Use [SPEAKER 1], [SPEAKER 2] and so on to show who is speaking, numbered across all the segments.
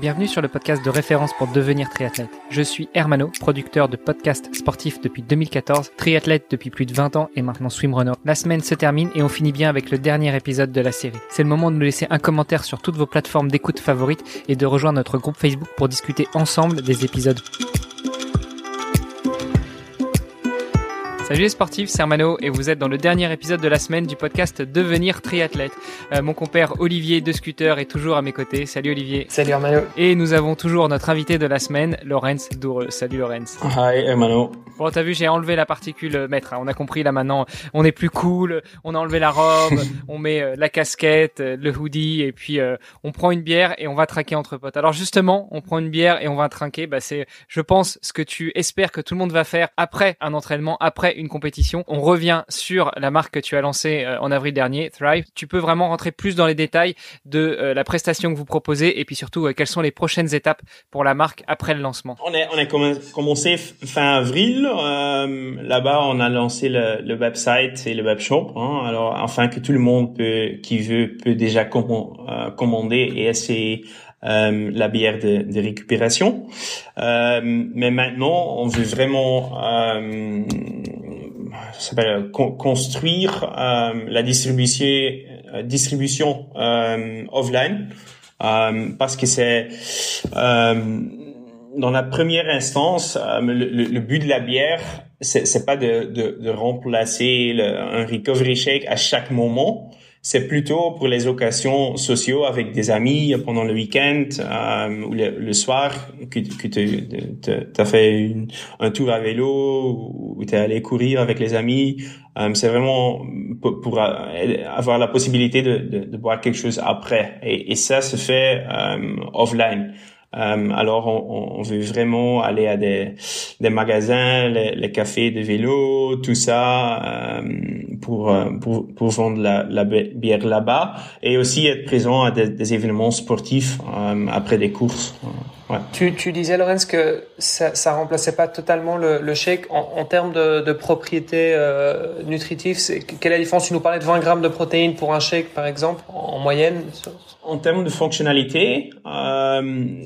[SPEAKER 1] Bienvenue sur le podcast de référence pour devenir triathlète. Je suis Hermano, producteur de podcasts sportifs depuis 2014, triathlète depuis plus de 20 ans et maintenant swimrunner. La semaine se termine et on finit bien avec le dernier épisode de la série. C'est le moment de nous laisser un commentaire sur toutes vos plateformes d'écoute favorites et de rejoindre notre groupe Facebook pour discuter ensemble des épisodes. Salut les sportifs, c'est Armano et vous êtes dans le dernier épisode de la semaine du podcast Devenir triathlète. Euh, mon compère Olivier de Scooter est toujours à mes côtés. Salut Olivier.
[SPEAKER 2] Salut Armano.
[SPEAKER 1] Et nous avons toujours notre invité de la semaine, Lorenz Doureux. Salut Lorenz.
[SPEAKER 3] Hi Hermano.
[SPEAKER 1] Bon, t'as vu, j'ai enlevé la particule maître. Hein. On a compris là maintenant, on est plus cool, on a enlevé la robe, on met euh, la casquette, euh, le hoodie et puis euh, on prend une bière et on va traquer entre potes. Alors justement, on prend une bière et on va trinquer. Bah c'est, je pense, ce que tu espères que tout le monde va faire après un entraînement, après une compétition. On revient sur la marque que tu as lancée euh, en avril dernier, Thrive. Tu peux vraiment rentrer plus dans les détails de euh, la prestation que vous proposez et puis surtout euh, quelles sont les prochaines étapes pour la marque après le lancement?
[SPEAKER 3] On a, on commencé fin avril. Là-bas, on a lancé le, website et le webshop. Hein, alors, afin que tout le monde peut, qui veut peut déjà commander et essayer la bière de, récupération. Mais maintenant, on veut vraiment s'appelle construire euh, la distribution euh, distribution euh, offline. Parce que c'est dans la première instance le, le, but de la bière c'est, c'est pas de, de, de remplacer le, un recovery shake à chaque moment c'est plutôt pour les occasions sociaux avec des amis pendant le week-end euh, ou le, soir que, que tu as fait une, un tour à vélo ou tu es allé courir avec les amis. Euh, c'est vraiment pour, pour, avoir la possibilité de, de, de, boire quelque chose après. Et, et ça se fait euh, offline. Euh, alors, on, on, veut vraiment aller à des, des magasins, les, les, cafés de vélo, tout ça, euh, pour, euh, pour, pour vendre la, la bière là-bas et aussi être présent à des, des événements sportifs euh, après des courses.
[SPEAKER 2] Ouais. Tu, tu, disais, Lorenz, que ça, ça remplaçait pas totalement le, le shake en, en termes de, de propriétés euh, nutritives. Quelle est la différence? Tu nous parlais de 20 grammes de protéines pour un shake, par exemple, en moyenne
[SPEAKER 3] En termes de fonctionnalité, euh,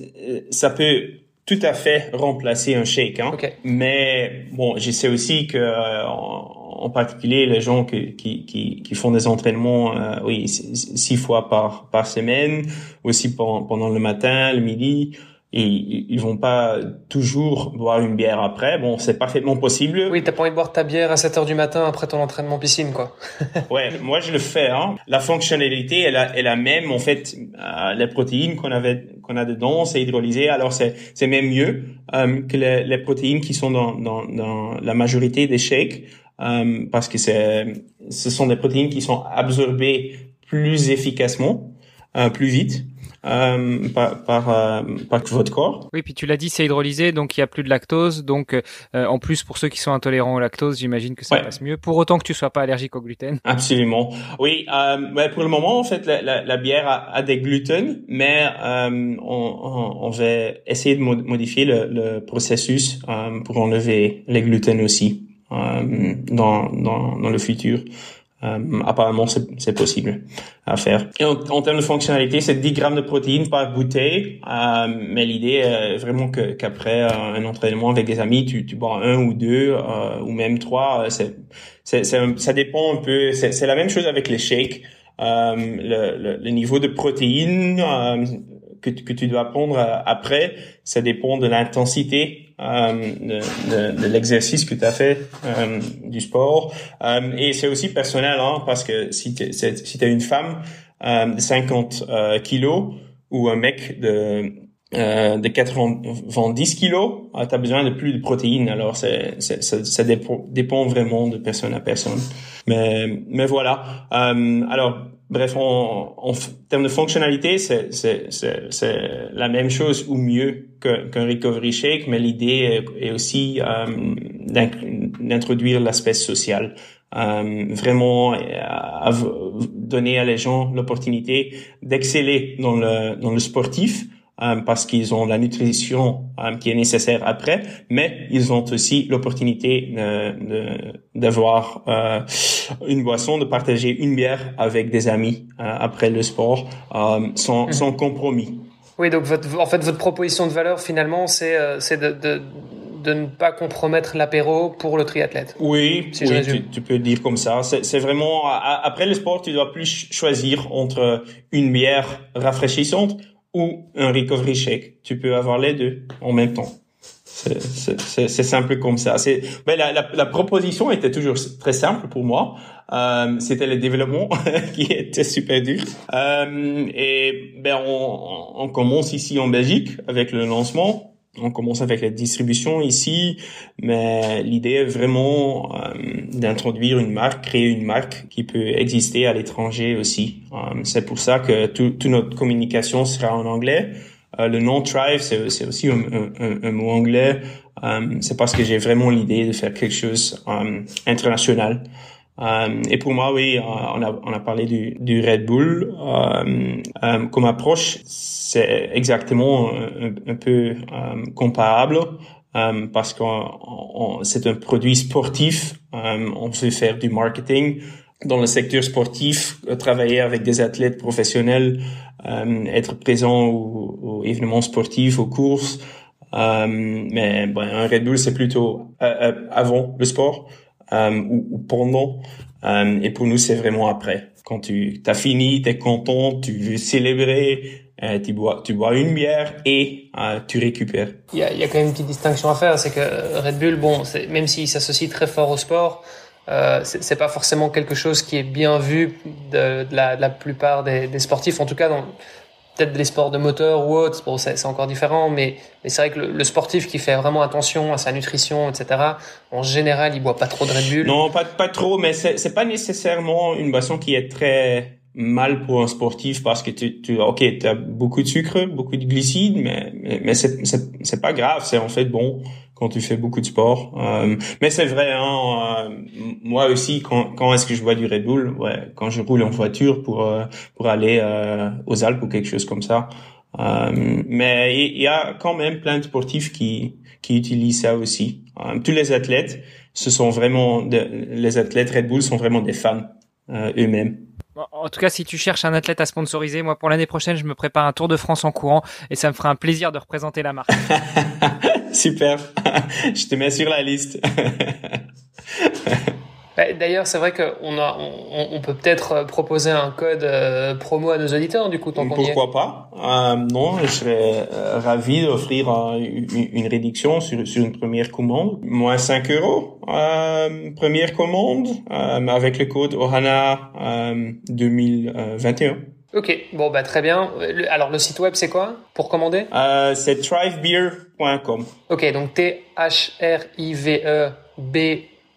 [SPEAKER 3] ça peut tout à fait remplacer un shake. Hein. Mais bon, je sais aussi que euh, en, particulier les gens qui, qui, qui, qui font des entraînements, euh, oui, six fois par par semaine, aussi pendant, pendant le matin, le midi et ils vont pas toujours boire une bière après. Bon, c'est parfaitement possible.
[SPEAKER 2] Oui, t'as pas envie de boire ta bière à 7 heures du matin après ton entraînement piscine, quoi.
[SPEAKER 3] ouais, moi je le fais. Hein. La fonctionnalité est la, est la même. En fait, euh, les protéines qu'on avait, qu'on a dedans, c'est hydrolysé. Alors c'est, c'est même mieux euh, que les, les, protéines qui sont dans, dans, dans la majorité des shakes, euh, parce que c'est, ce sont des protéines qui sont absorbées plus efficacement, euh, plus vite euh, par, par, euh, par, votre corps.
[SPEAKER 1] Oui, puis tu l'as dit, c'est hydrolysé, donc il y a plus de lactose. Donc, euh, en plus, pour ceux qui sont intolérants au lactose, j'imagine que ça passe mieux. Pour autant que tu sois pas allergique au gluten.
[SPEAKER 3] Absolument. Oui, euh, pour le moment, en fait, la, la, la bière a, a, des gluten, mais on, on, on, va essayer de modifier le, le processus pour enlever les gluten aussi dans, dans, dans le futur. Euh, apparemment, c'est possible à faire. Et en, termes de fonctionnalité, c'est 10 grammes de protéines par bouteille. Euh, mais l'idée est vraiment qu'après euh, un entraînement avec des amis, tu, tu bois un ou deux euh, ou même trois. C'est, c'est, ça dépend un peu. C'est la même chose avec les shakes. Euh, le, le, le, niveau de protéines que, que tu dois prendre après, ça dépend de l'intensité euh, de, de, l'exercice que tu as fait euh, du sport. Euh, et c'est aussi personnel, hein, parce que si tu si es une femme de 50 kilos ou un mec de de 90 kilos, tu as besoin de plus de protéines. Alors, c'est, ça, ça dépend, dépend, vraiment de personne à personne. Mais, mais voilà. alors, bref, en, en termes de fonctionnalité, c'est, c'est, c'est, la même chose ou mieux qu'un recovery shake, mais l'idée est, aussi euh, d'introduire l'aspect social. Euh, vraiment euh, donner à les gens l'opportunité d'exceller dans le, dans le sportif, parce qu'ils ont la nutrition euh, qui est nécessaire après, mais ils ont aussi l'opportunité d'avoir euh, une boisson, de partager une bière avec des amis après le sport sans, mm. sans compromis.
[SPEAKER 2] Oui, donc votre, en fait, votre proposition de valeur, finalement, c'est de, de, de, ne pas compromettre l'apéro pour le triathlète.
[SPEAKER 3] Oui, si tu, tu, peux dire comme ça. C'est vraiment, après le sport, tu dois plus choisir entre une bière rafraîchissante ou un recovery shake. Tu peux avoir les deux en même temps. C'est simple comme ça. Ben la, la, la, proposition était toujours très simple pour moi. Euh, C'était le développement qui était super dur. Euh, et ben on, on, commence ici en Belgique avec le lancement. On commence avec la distribution ici, mais l'idée est vraiment euh, d'introduire une marque, créer une marque qui peut exister à l'étranger aussi. Euh, c'est pour ça que toute notre communication sera en anglais. Euh, le nom Thrive, c'est aussi un, un, mot anglais. C'est parce que j'ai vraiment l'idée de faire quelque chose euh, international. et pour moi, oui, on a, on a parlé du, du Red Bull. comme approche, c'est exactement un, peu comparable. parce que c'est un produit sportif, on sait faire du marketing, dans le secteur sportif, travailler avec des athlètes professionnels, euh, être présent aux, aux, événements sportifs, aux courses. Euh, mais bon, un Red Bull, c'est plutôt euh, euh avant le sport euh, ou, ou, pendant. Euh, et pour nous, c'est vraiment après. Quand tu as fini, tu es content, tu veux célébrer, tu bois, tu bois une bière et tu récupères.
[SPEAKER 2] Il y a, y a quand même une petite distinction à faire, c'est que Red Bull, bon, même s'il s'associe très fort au sport, euh, c'est pas forcément quelque chose qui est bien vu de, de, la, de la, plupart des, des, sportifs, en tout cas dans peut-être des sports de moteur ou autres, bon, c'est encore différent, mais, mais c'est vrai que le, le, sportif qui fait vraiment attention à sa nutrition, etc., en général, il boit pas trop de Red Bull.
[SPEAKER 3] Non, pas, pas trop, mais c'est pas nécessairement une boisson qui est très mal pour un sportif parce que tu, tu ok, as beaucoup de sucre, beaucoup de glucides, mais, mais, mais c'est pas grave, c'est en fait bon quand tu fais beaucoup de sport. Euh, mais c'est vrai, hein, euh, moi aussi, quand, quand est-ce que je bois du Red Bull? Ouais, quand je roule en voiture pour euh, pour aller euh, aux Alpes ou quelque chose comme ça. mais il y, a quand même plein de sportifs qui qui utilisent ça aussi. tous les athlètes, ce sont vraiment les athlètes Red Bull sont vraiment des fans eux-mêmes.
[SPEAKER 1] En tout cas, si tu cherches un athlète à sponsoriser, moi pour l'année prochaine, je me prépare un Tour de France en courant et ça me fera un plaisir de représenter la marque.
[SPEAKER 3] Super. je te mets sur la liste.
[SPEAKER 2] Bah, d'ailleurs, c'est vrai qu'on a, on, on peut peut-être euh, proposer un code euh, promo à nos auditeurs, du coup, tant qu'on
[SPEAKER 3] Pourquoi pas? Euh, Non, je serais euh, ravi d'offrir une, une, réduction sur, sur une première commande. Moins 5 euros, première commande, avec le code OHANA 2021.
[SPEAKER 2] Ok, bon bah très bien. Alors le site web c'est quoi pour commander?
[SPEAKER 3] Euh, C'est thrivebeer.com.
[SPEAKER 2] Ok, donc T H R I V E B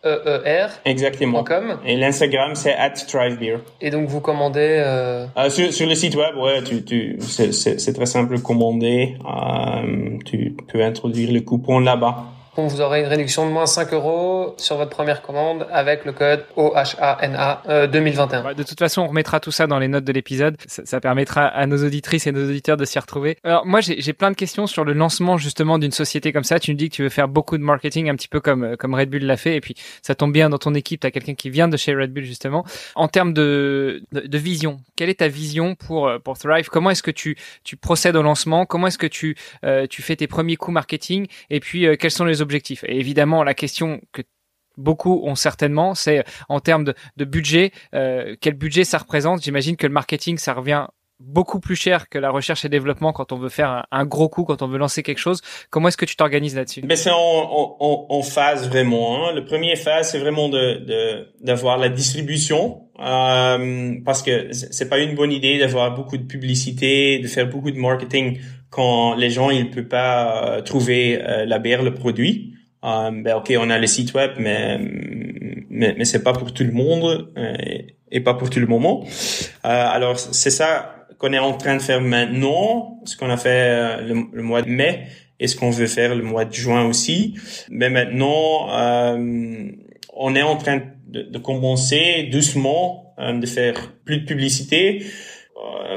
[SPEAKER 2] E-E-R.
[SPEAKER 3] Exactement. Et l'Instagram, c'est at thrivebeer.
[SPEAKER 2] Et donc, vous commandez... Euh...
[SPEAKER 3] Euh, sur, sur, le site web, ouais, tu, tu, c'est très simple de commander. Euh, tu peux introduire le coupon là-bas
[SPEAKER 2] vous aurez une réduction de moins 5 euros sur votre première commande avec le code OHANA 2021.
[SPEAKER 1] Euh, de toute façon, on remettra tout ça dans les notes de l'épisode. Ça, permettra à nos auditrices et nos auditeurs de s'y retrouver. Alors moi, j'ai plein de questions sur le lancement justement d'une société comme ça. Tu me dis que tu veux faire beaucoup de marketing, un petit peu comme comme Red Bull l'a fait, et puis ça tombe bien dans ton équipe, tu as quelqu'un qui vient de chez Red Bull justement. En termes de, de, vision, quelle est ta vision pour pour Thrive? Comment est-ce que tu tu procèdes au lancement? Comment est-ce que tu euh, tu fais tes premiers coups marketing? Et puis euh, quels sont les objectifs. Et évidemment, la question que beaucoup ont certainement, c'est en termes de, budget, euh, quel budget ça représente. J'imagine que le marketing, ça revient beaucoup plus cher que la recherche et développement quand on veut faire un, gros coup, quand on veut lancer quelque chose. Comment est-ce que tu t'organises là-dessus?
[SPEAKER 3] Ben c'est en, en, phase vraiment. Hein. Le premier phase, c'est vraiment de d'avoir la distribution. Euh, parce que c'est pas une bonne idée d'avoir beaucoup de publicité, de faire beaucoup de marketing quand les gens ils peuvent pas euh, trouver euh, la bière, le produit. Euh, ben ok, on a le site web, mais mais, mais c'est pas pour tout le monde et, pas pour tout le moment. alors c'est ça qu'on est en train de faire maintenant, ce qu'on a fait le, mois de mai et ce qu'on veut faire le mois de juin aussi. Mais maintenant, on est en train de, de commencer doucement de faire plus de publicité euh,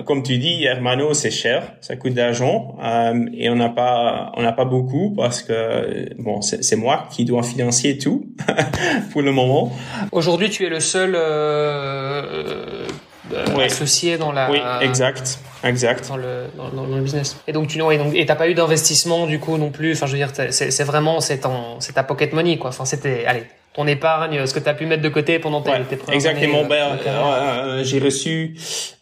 [SPEAKER 3] comme tu dis, Hermano, c'est cher, ça coûte d'argent euh, et on n'a pas, on n'a pas beaucoup parce que bon, c'est moi qui dois financer tout pour le moment.
[SPEAKER 2] Aujourd'hui, tu es le seul euh, associé dans la.
[SPEAKER 3] Oui, exact, exact.
[SPEAKER 2] Dans le dans, le business. Et donc tu et donc et t'as pas eu d'investissement du coup non plus? Enfin, je veux dire, c'est vraiment c'est c'est ta pocket money quoi. Enfin, c'était allez ton épargne, ce que tu as pu mettre de côté pendant tes, ouais, tes
[SPEAKER 3] Exactement. Ben, euh, euh, j'ai reçu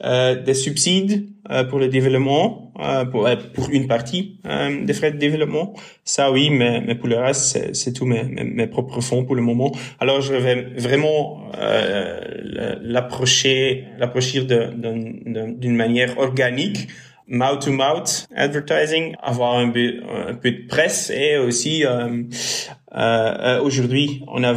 [SPEAKER 3] euh, des subsides euh, pour le développement, euh, pour, pour une partie des frais de développement. Ça, oui, mais, mais pour le reste, c'est tout mes, mes, mes, propres fonds pour le moment. Alors, je vais vraiment l'approcher, l'approcher d'une manière organique mouth to mouth advertising, avoir un peu, un peu de presse et aussi euh, euh, aujourd'hui on a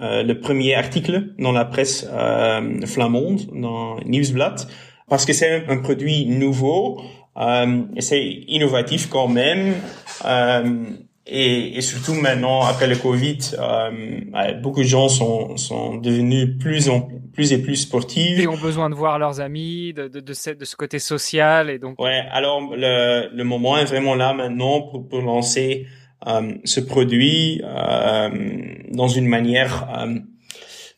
[SPEAKER 3] euh, le premier article dans la presse euh, flamande, dans Nieuwsblad, parce que c'est un, produit nouveau, euh, c'est innovatif quand même. Euh, et, et, surtout maintenant, après le Covid, euh, beaucoup de gens sont, sont devenus plus en plus et plus sportifs.
[SPEAKER 1] Et ont besoin de voir leurs amis, de, de, de, ce, de ce côté social. Et donc...
[SPEAKER 3] Ouais, alors le, le moment est vraiment là maintenant pour, pour lancer euh, ce produit euh, dans une manière euh,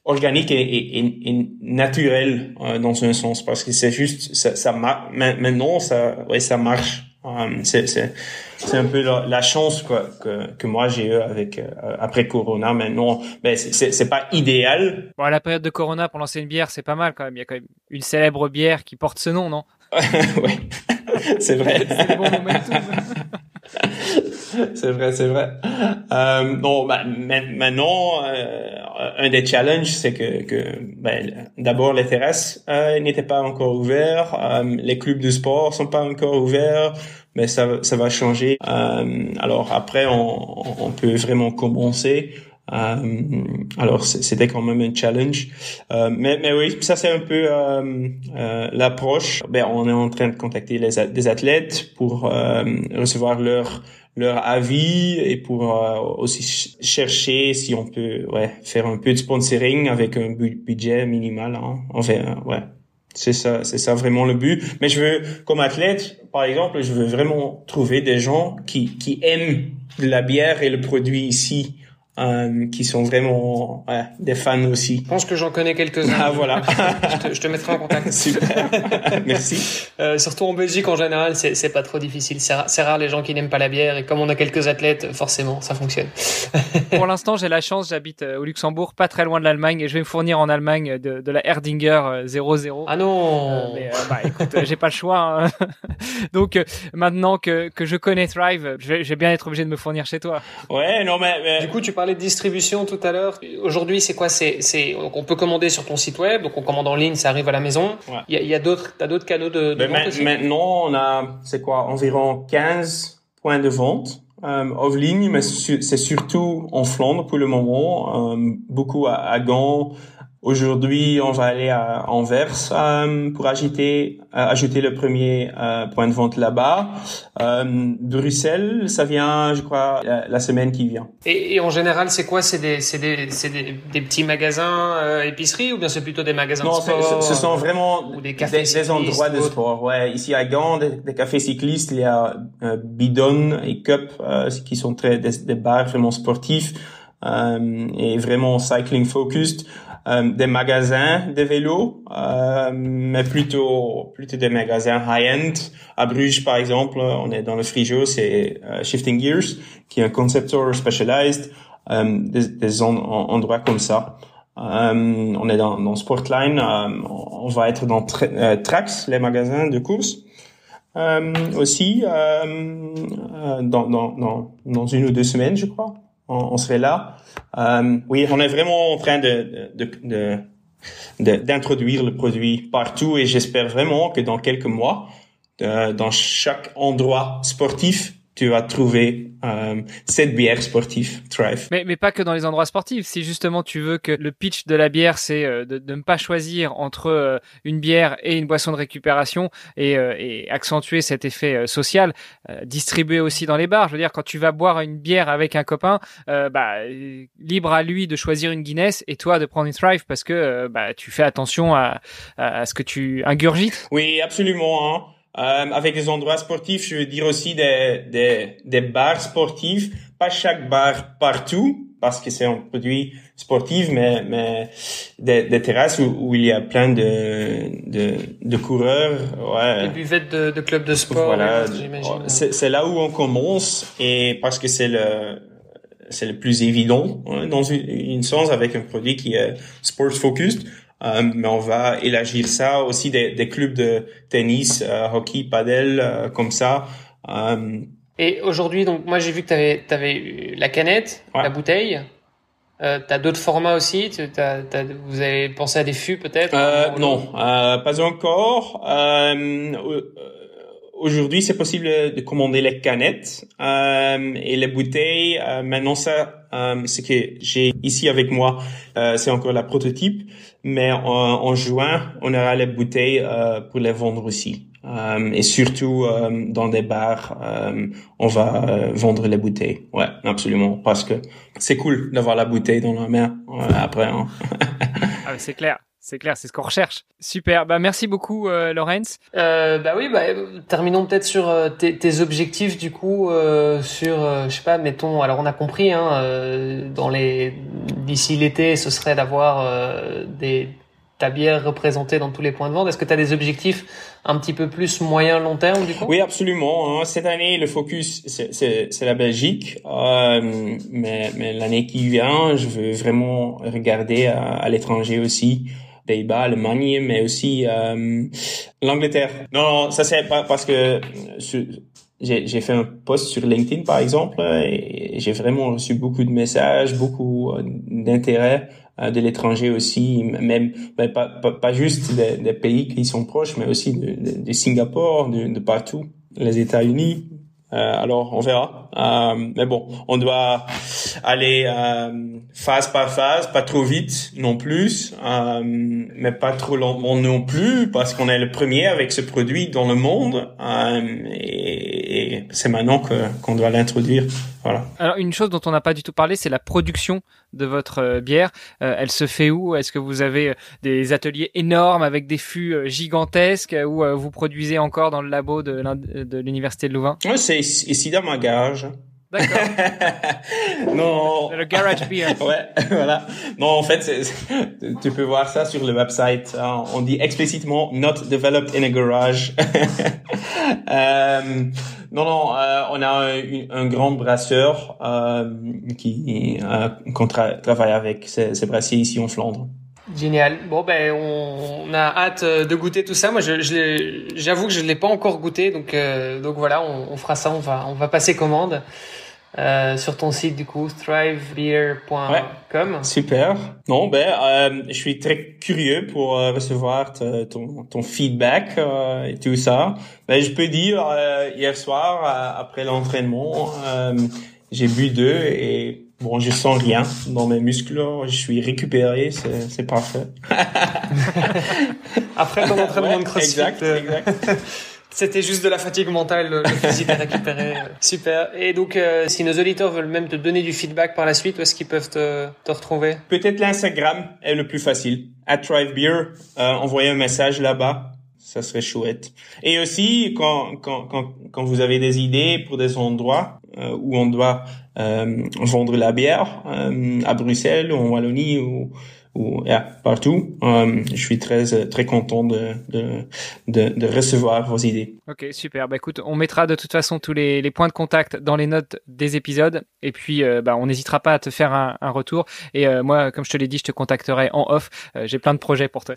[SPEAKER 3] organique et, et, et naturelle euh, dans un sens, parce que c'est juste, ça, ça maintenant, ça, ouais, ça marche. Um, c'est c'est un peu la, chance quoi, que, que moi j'ai eu avec euh, après Corona. Mais non, mais c'est c'est pas idéal.
[SPEAKER 1] Bon, à la période de Corona pour lancer une bière, c'est pas mal quand même. Il y a quand même une célèbre bière qui porte ce nom, non?
[SPEAKER 3] Ouais, c'est vrai. c'est bon c'est vrai, c'est vrai. Euh, bon, bah, maintenant, euh, un des challenges, c'est que, que ben, d'abord les terrasses euh, n'étaient pas encore ouvertes, euh, les clubs de sport sont pas encore ouverts, mais ça, ça va changer. Euh, alors après, on, on peut vraiment commencer. Euh, alors c'était quand même un challenge, mais, mais oui, ça c'est un peu l'approche. Ben on est en train de contacter les des athlètes pour recevoir leur leur avis et pour aussi chercher si on peut ouais faire un peu de sponsoring avec un budget minimal. Hein. Enfin ouais. C'est ça, c'est ça vraiment le but. Mais je veux, comme athlète, par exemple, je veux vraiment trouver des gens qui, qui aiment la bière et le produit ici. Euh, qui sont vraiment ouais, des fans aussi.
[SPEAKER 2] Je pense que j'en connais quelques-uns.
[SPEAKER 3] Ah voilà.
[SPEAKER 2] je, te, je, te, mettrai en contact.
[SPEAKER 3] Super. Merci.
[SPEAKER 2] Euh, surtout en Belgique en général, c'est, pas trop difficile. C'est, rare, les gens qui n'aiment pas la bière et comme on a quelques athlètes, forcément, ça fonctionne.
[SPEAKER 1] Pour l'instant, j'ai la chance, j'habite euh, au Luxembourg, pas très loin de l'Allemagne et je vais me fournir en Allemagne de, de la Erdinger 00.
[SPEAKER 2] Ah non.
[SPEAKER 1] mais bah écoute, j'ai pas le choix. Hein. Donc maintenant que que je connais Thrive, je vais, je vais bien être obligé de me fournir chez toi.
[SPEAKER 3] Ouais, non mais, mais...
[SPEAKER 2] du coup tu parlais de distribution tout à l'heure. Aujourd'hui, c'est quoi? C'est, on peut commander sur ton site web, donc on commande en ligne, ça arrive à la maison. Il y a, y a d'autres, t'as d'autres canaux de, de vente aussi?
[SPEAKER 3] Maintenant, on a, c'est quoi, environ 15 points de vente. Euh, off ligne, mais c'est surtout en Flandre pour le moment, euh, beaucoup à, à Gand, Aujourd'hui, on va aller à Anvers euh, pour ajouter, euh, ajouter le premier euh, point de vente là-bas. Euh, Bruxelles, ça vient, je crois, la, semaine qui vient.
[SPEAKER 2] Et, et en général, c'est quoi? C'est des, des, des, des, petits magasins euh, épiceries ou bien c'est plutôt des magasins
[SPEAKER 3] non,
[SPEAKER 2] de sport
[SPEAKER 3] ce sont vraiment des, cafés des, endroits de sport. Ouais, ici à Gand, des, cafés cyclistes, il y a Bidon et Cup qui sont très des, bars vraiment sportifs et vraiment cycling focused. Euh, des magasins de vélos, euh, mais plutôt plutôt des magasins high-end. À Bruges, par exemple, on est dans le frigo, c'est euh, Shifting Gears, qui est un concept store specialized, des, des endroits comme ça. on est dans, dans Sportline, on va être dans Trax, les magasins de course. aussi dans, dans, dans, dans une ou deux semaines, je crois on, serait là. Euh, oui, on est vraiment en train de, de, d'introduire le produit partout et j'espère vraiment que dans quelques mois, euh, dans chaque endroit sportif, tu vas trouver euh, cette bière sportive Thrive.
[SPEAKER 1] Mais, mais pas que dans les endroits sportifs. Si justement tu veux que le pitch de la bière, c'est euh, de, de, ne pas choisir entre euh, une bière et une boisson de récupération et, euh, et accentuer cet effet social, distribuer aussi dans les bars. Je veux dire, quand tu vas boire une bière avec un copain, bah, libre à lui de choisir une Guinness et toi de prendre une Thrive parce que bah, tu fais attention à, à, ce que tu ingurgites.
[SPEAKER 3] Oui, absolument. Hein. Euh, avec des endroits sportifs, je veux dire aussi des, des, des bars sportifs, pas chaque bar partout, parce que c'est un produit sportif, mais, mais des, des terrasses où, où, il y a plein de, de, de coureurs. Ouais.
[SPEAKER 2] Des buvettes de, de clubs de sport,
[SPEAKER 3] voilà. j'imagine. C'est là où on commence et parce que c'est le c'est le plus évident hein, dans une, une, sens avec un produit qui est sports focused. Euh, mais on va élargir ça aussi des, des clubs de tennis, euh, hockey, padel, euh, comme ça.
[SPEAKER 2] Euh, et aujourd'hui, donc moi j'ai vu que tu avais, avais la canette, la bouteille. Euh, tu as d'autres formats aussi? T as, t as, Vous avez pensé à des fûts peut-être?
[SPEAKER 3] Euh, Non, euh, pas encore. Euh, aujourd'hui, c'est possible de commander les canettes et les bouteilles. maintenant, ça, ce que j'ai ici avec moi, c'est encore la prototype. Mais en, en, juin, on aura les bouteilles pour les vendre aussi. Euh, et surtout euh, dans des bars, euh, on va euh, vendre les bouteilles. Ouais, absolument, parce que c'est cool d'avoir la bouteille dans la main après. Hein.
[SPEAKER 1] ah, c'est clair. C'est clair, c'est ce qu'on recherche. Super. Bah merci beaucoup, euh, Laurence.
[SPEAKER 2] Euh, bah oui, bah, terminons peut-être sur euh, tes, tes, objectifs du coup euh, sur, je sais pas, mettons. Alors on a compris, hein, dans les d'ici l'été, ce serait d'avoir des ta bière représentée dans tous les points de vente. Est-ce que tu as des objectifs un petit peu plus moyen long terme du coup?
[SPEAKER 3] Oui, absolument. Hein. Cette année, le focus c'est la Belgique, euh, mais, mais l'année qui vient, je veux vraiment regarder à, à l'étranger aussi. Pays-Bas, Allemagne, mais aussi euh, l'Angleterre. Non, ça c'est pas parce que j'ai fait un post sur LinkedIn par exemple et j'ai vraiment reçu beaucoup de messages, beaucoup euh, d'intérêt euh, de l'étranger aussi, même pas, pas, pas, juste des, des, pays qui sont proches, mais aussi de, de, de Singapour, de, de, partout, les États-Unis. Euh, alors on verra. Euh, mais bon, on doit aller euh, phase par phase, pas trop vite non plus, mais pas trop lentement non plus, parce qu'on est le premier avec ce produit dans le monde. et et c'est maintenant qu'on doit l'introduire. Voilà.
[SPEAKER 1] Alors une chose dont on n'a pas du tout parlé, c'est la production de votre euh, bière. Euh, elle se fait où? Est-ce que vous avez euh, des ateliers énormes avec des fûts gigantesques ou vous produisez encore dans le labo de, l'université de Louvain?
[SPEAKER 3] Ouais, C'est ici dans ma garage.
[SPEAKER 1] D'accord.
[SPEAKER 3] non.
[SPEAKER 1] Le garage beer.
[SPEAKER 3] ouais, voilà. Non, en fait, tu peux voir ça sur le website. Hein. On dit explicitement not developed in a garage. euh, non, non, euh, on a un, un grand brasseur euh, qui euh, qu'on travaille avec ces, ces brassiers ici en Flandre.
[SPEAKER 2] Génial. Bon ben on, a hâte euh, de goûter tout ça. Moi je, j'avoue que je ne l'ai pas encore goûté donc euh, donc voilà on, on, fera ça. On va on va passer commande. Euh, sur ton site du coup thrivebeer.com.
[SPEAKER 3] super. Non, ben euh, je suis très curieux pour euh, recevoir ton, ton feedback euh, et tout ça. Ben je peux dire hier soir après l'entraînement, j'ai bu deux et bon, je sens rien dans mes muscles. Je suis récupéré, c'est c'est parfait.
[SPEAKER 2] après ton entraînement de CrossFit.
[SPEAKER 3] Exact, exact.
[SPEAKER 2] C'était juste de la fatigue mentale, le physique à récupérer. Super. Et donc, euh, si nos auditeurs veulent même te donner du feedback par la suite, où est-ce qu'ils peuvent te, te retrouver?
[SPEAKER 3] Peut-être l'Instagram est le plus facile. At Thrive Beer, euh, envoyez un message là-bas. Ça serait chouette. Et aussi, quand, quand, quand, quand vous avez des idées pour des endroits euh, où on doit euh, vendre la bière, euh, à Bruxelles ou en Wallonie ou ou yeah, partout. Um, je suis très très content de, de, de, de, recevoir vos idées.
[SPEAKER 1] Ok, super. Bah écoute, on mettra de toute façon tous les, les points de contact dans les notes des épisodes et puis euh, bah, on n'hésitera pas à te faire un, un retour. Et euh, moi, comme je te l'ai dit, je te contacterai en off. Euh, j'ai plein de projets pour toi.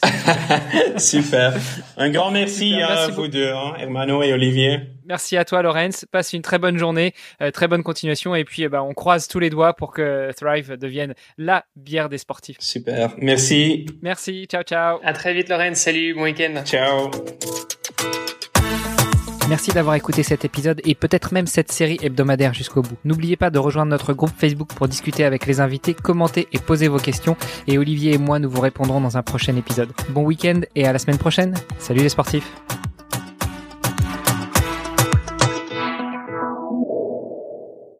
[SPEAKER 3] super. Un grand merci, à vous deux, hein, Hermano et Olivier.
[SPEAKER 1] Merci à toi, Laurence. Passe une très bonne journée, euh, très bonne continuation. Et puis, bah, on croise tous les doigts pour que Thrive devienne la bière des sportifs.
[SPEAKER 3] Super. Merci.
[SPEAKER 1] Merci. Ciao, ciao.
[SPEAKER 2] À très vite, Laurence. Salut. Bon week-end.
[SPEAKER 3] Ciao.
[SPEAKER 1] Merci d'avoir écouté cet épisode et peut-être même cette série hebdomadaire jusqu'au bout. N'oubliez pas de rejoindre notre groupe Facebook pour discuter avec les invités, commenter et poser vos questions. Et Olivier et moi, nous vous répondrons dans un prochain épisode. Bon week-end et à la semaine prochaine. Salut les sportifs.